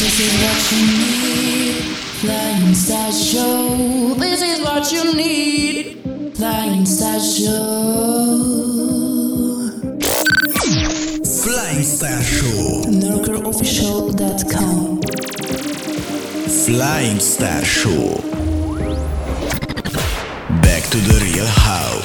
This is what you need. Flying Star Show. This is what you need. Flying Star Show. Flying Star Show. NorkerOfficial.com. Flying Star Show. Back to the real house.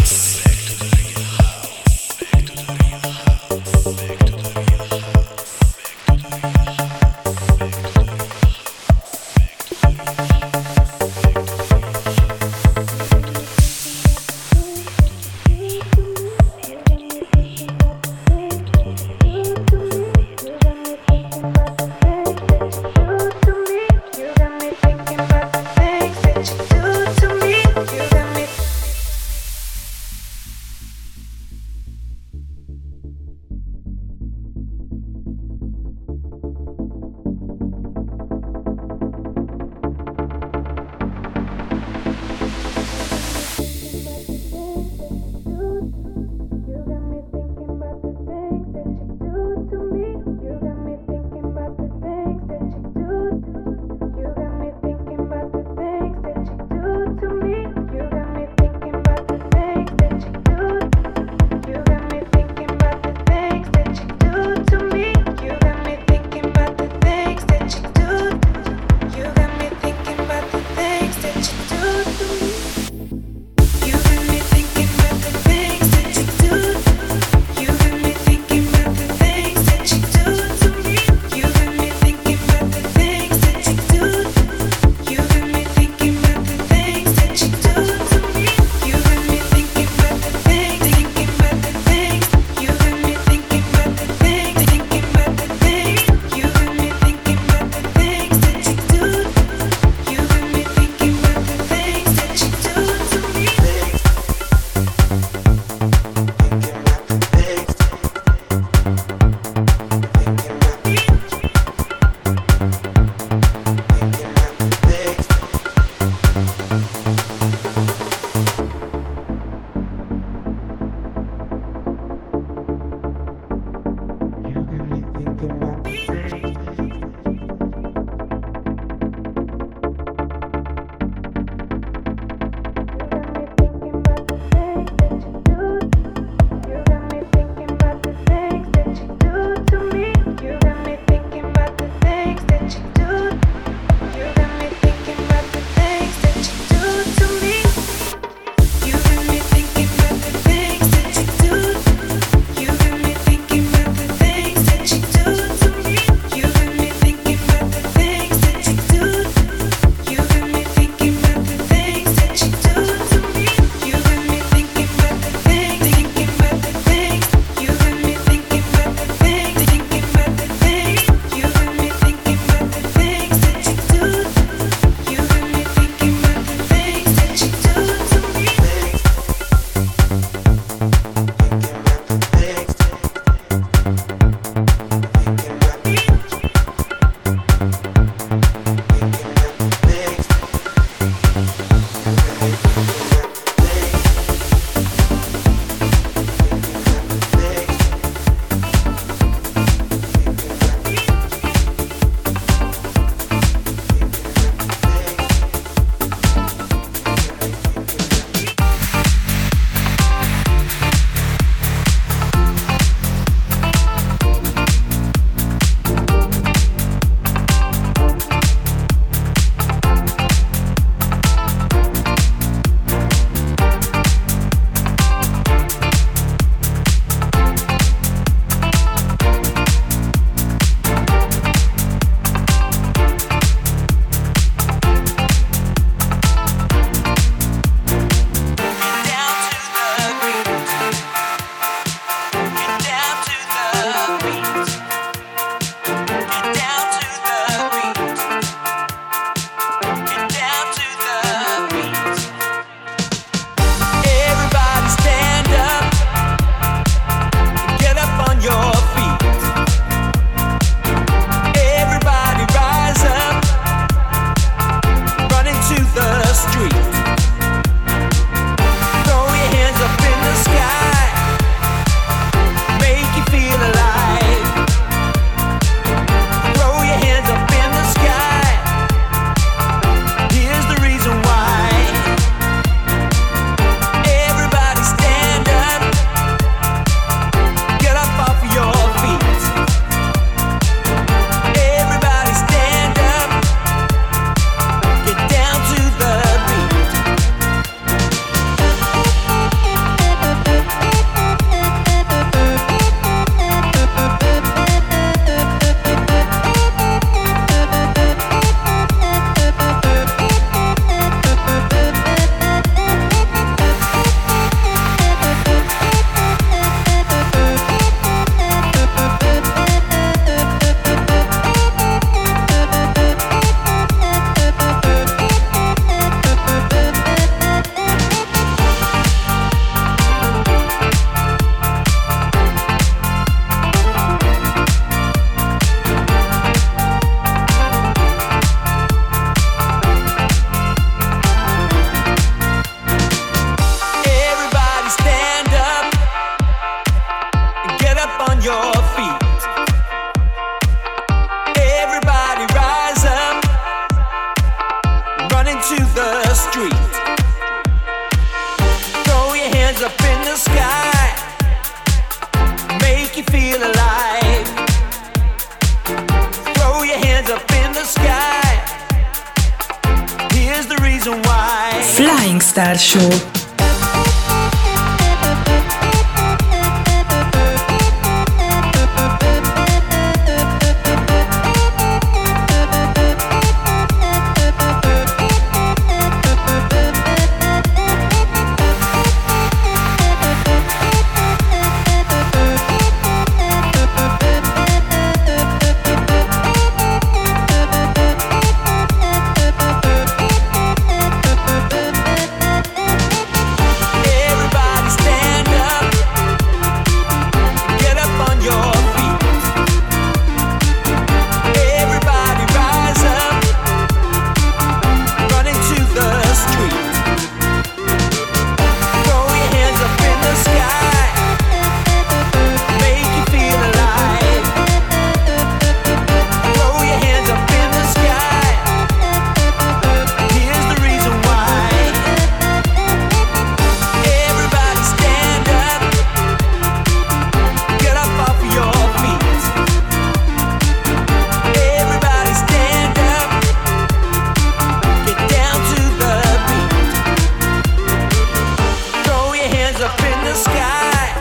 up in the sky,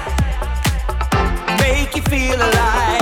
make you feel alive.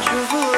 je veux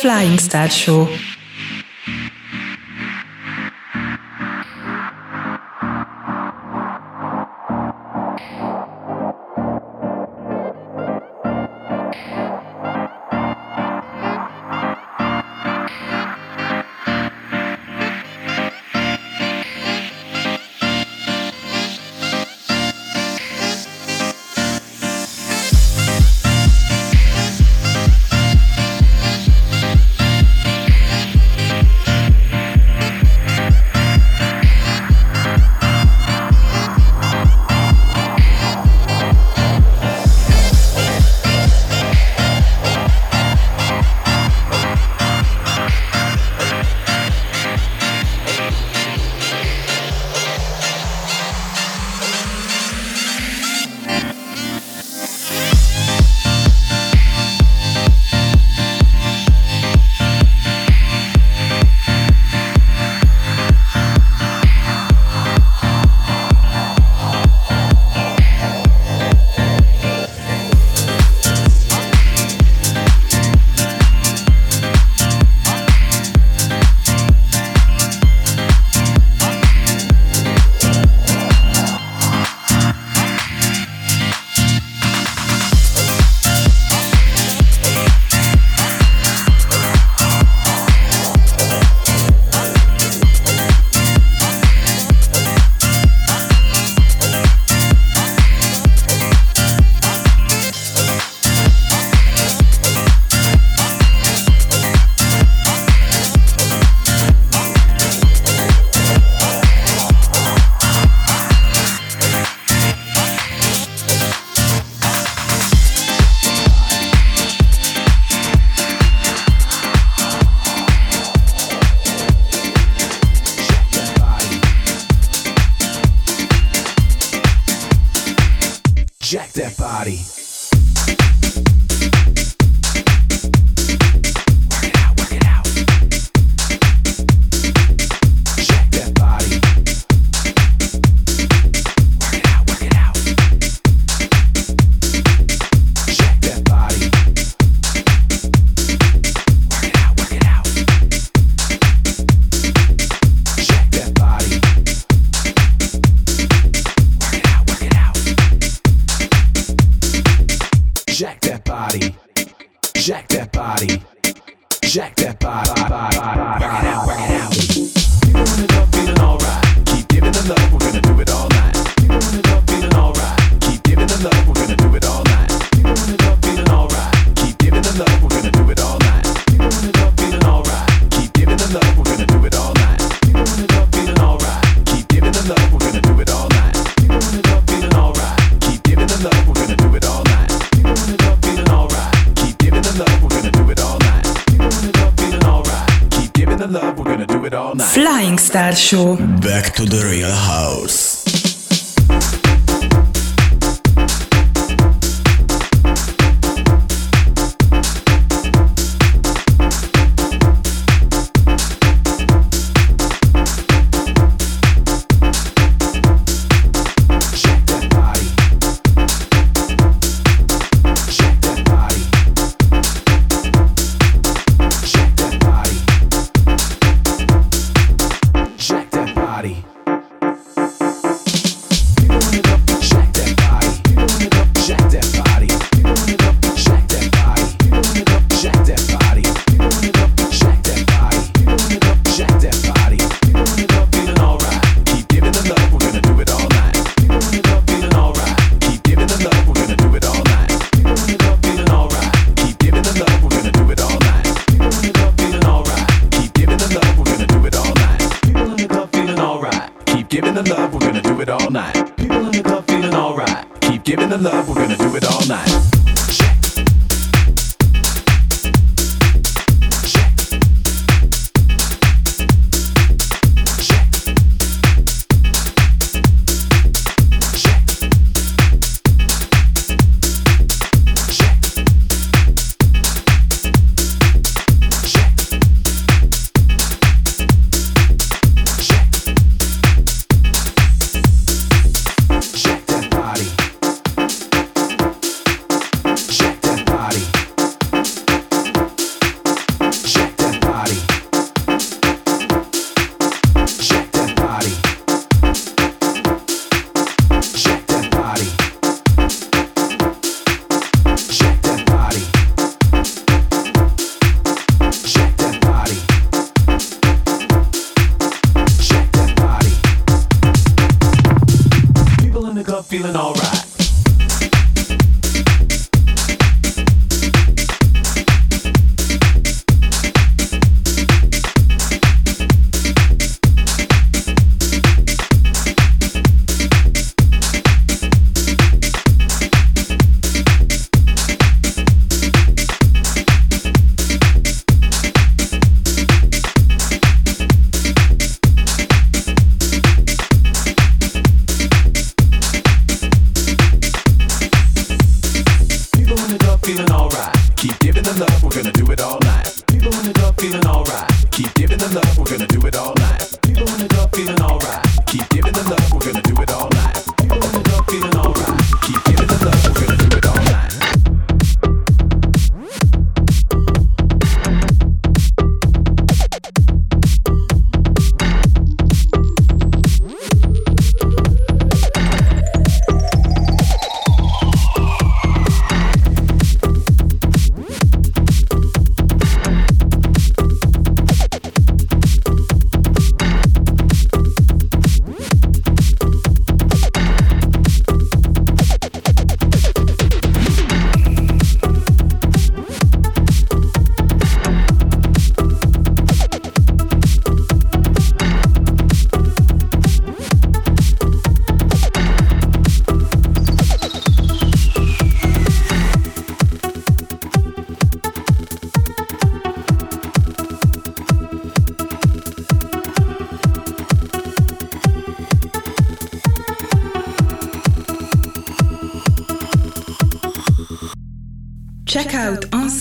Flying Star Show. This is the Flying Star Show. Back to the real house.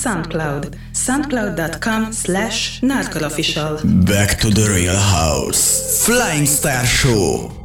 SoundCloud. SoundCloud.com slash. Back to the real house. Flying Star Show.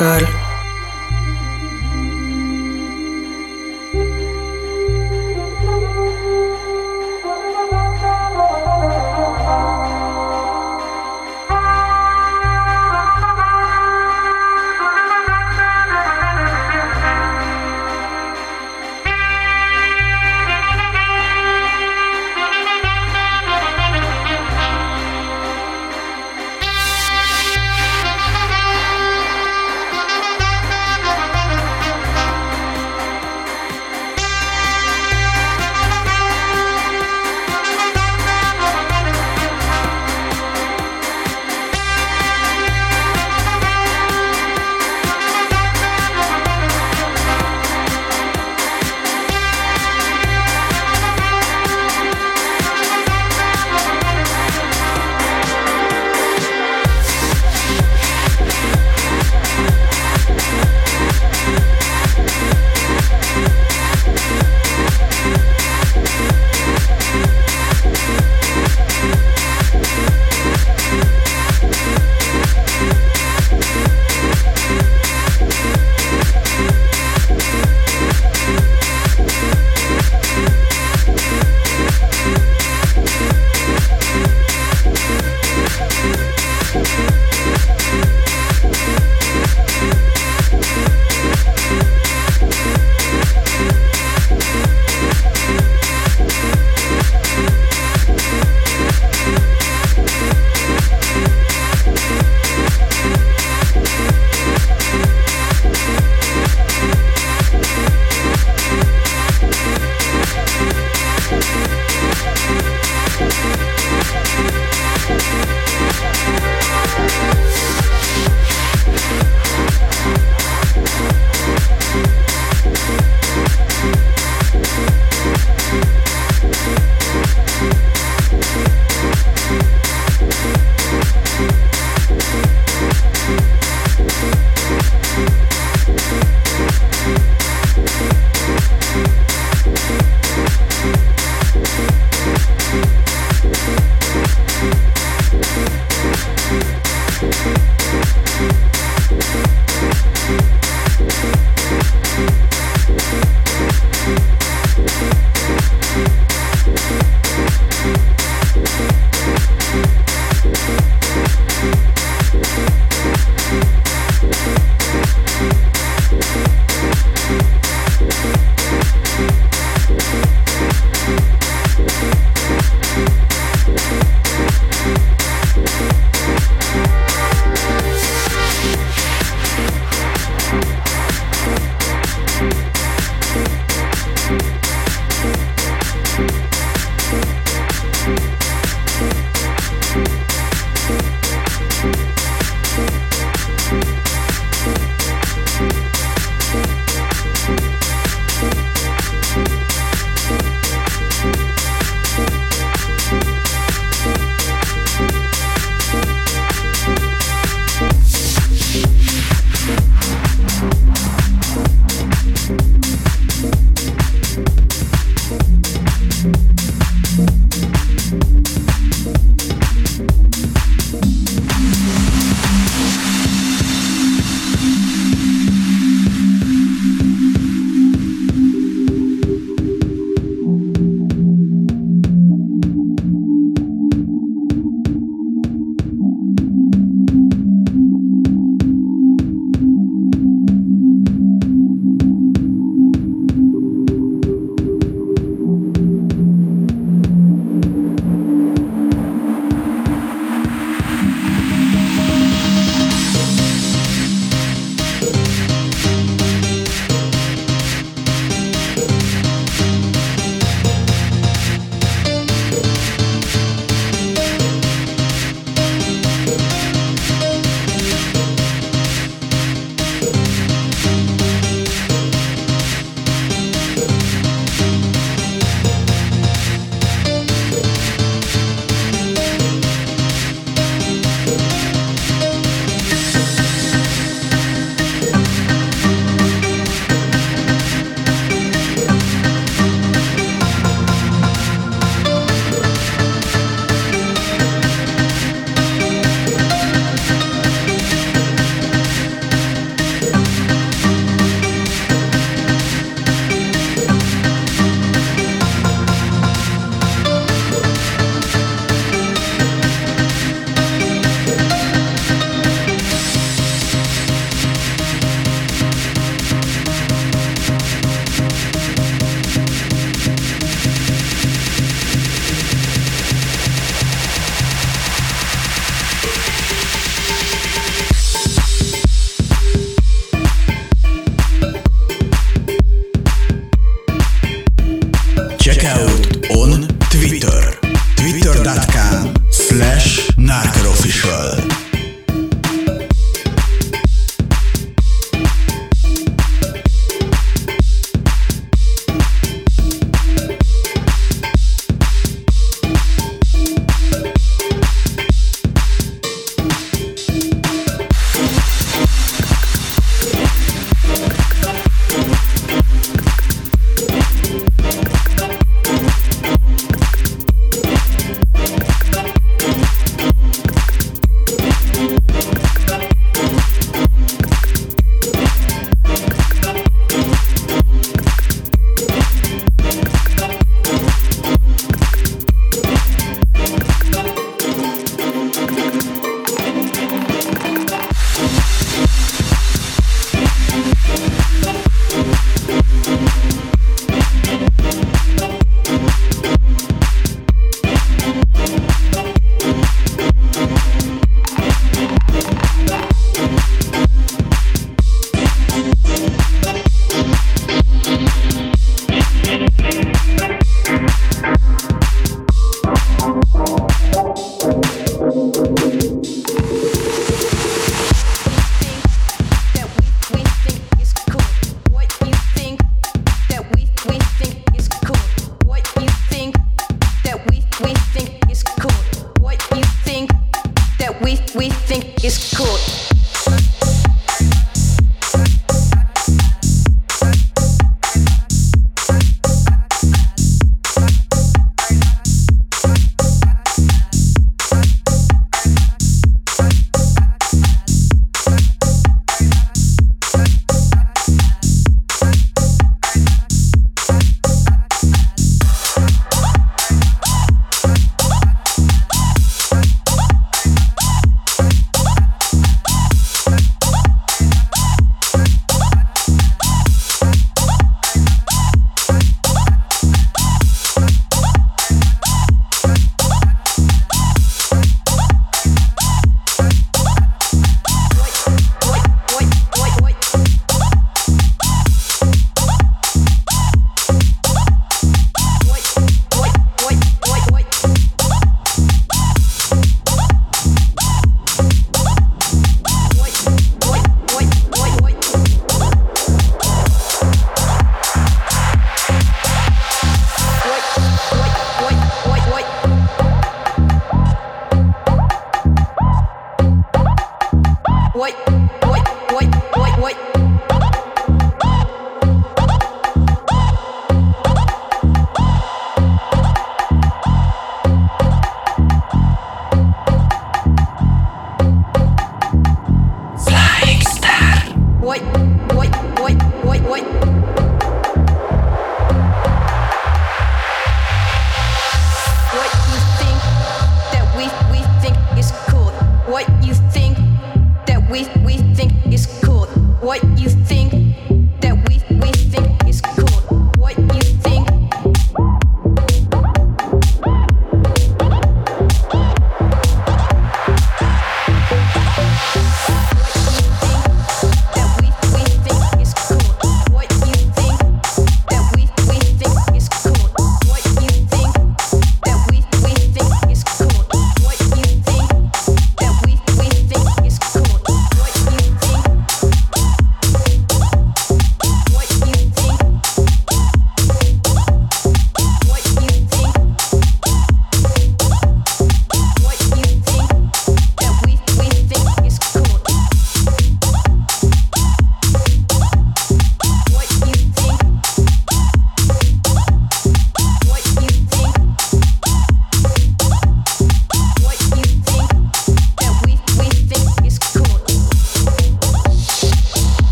Is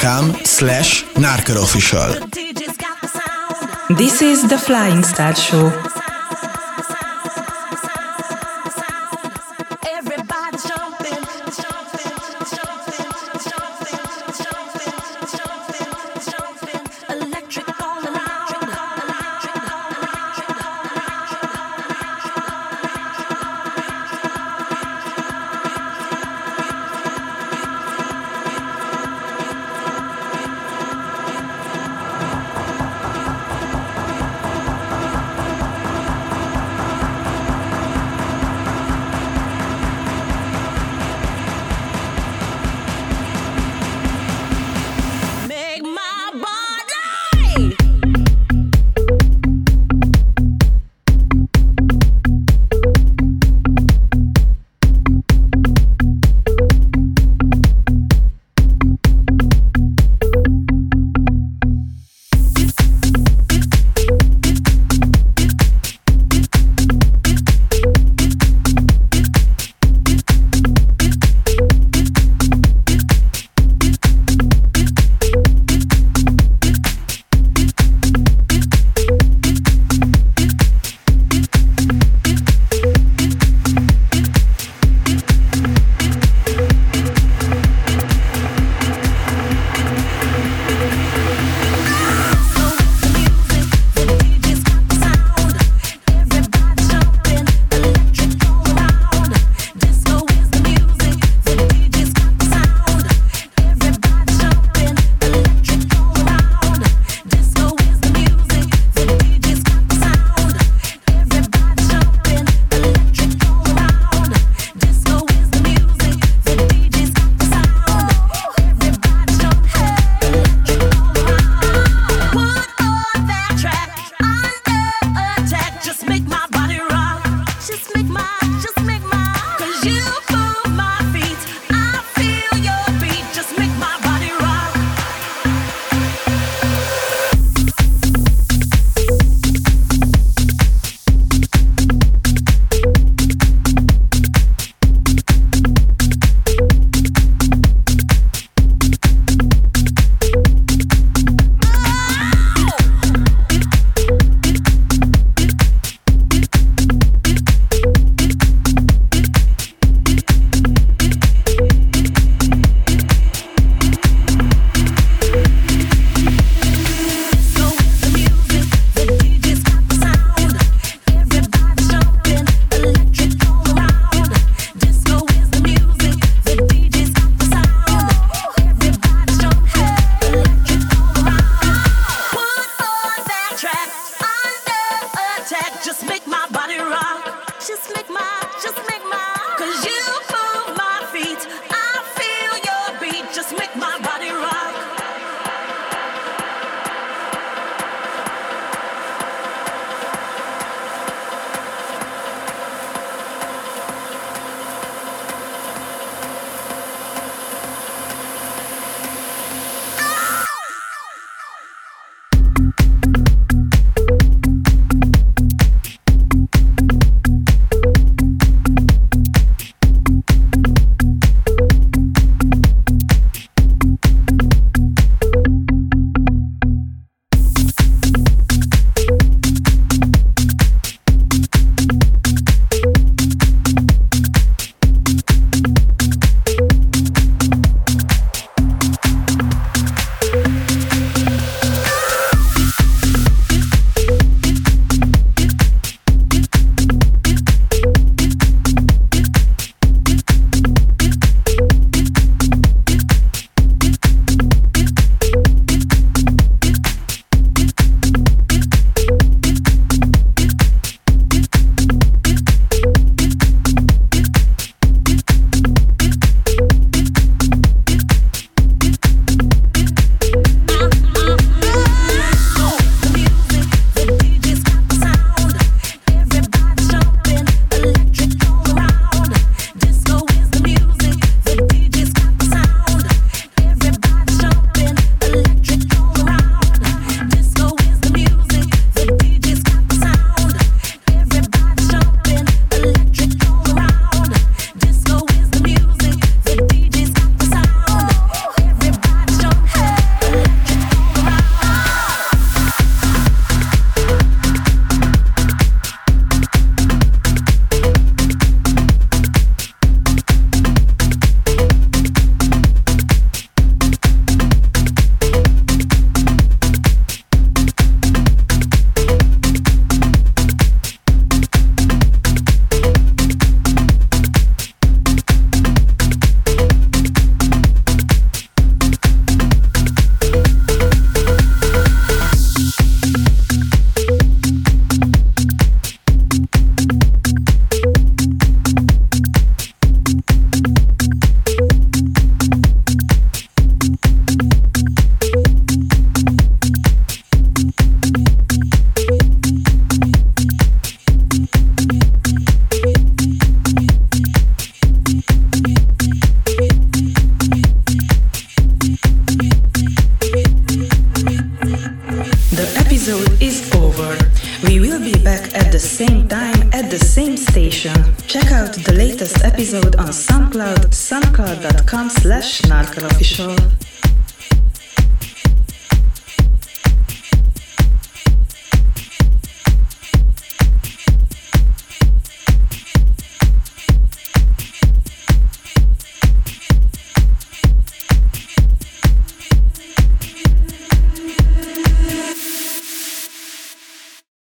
soundcloud.com slash. This is the Flying Star Show.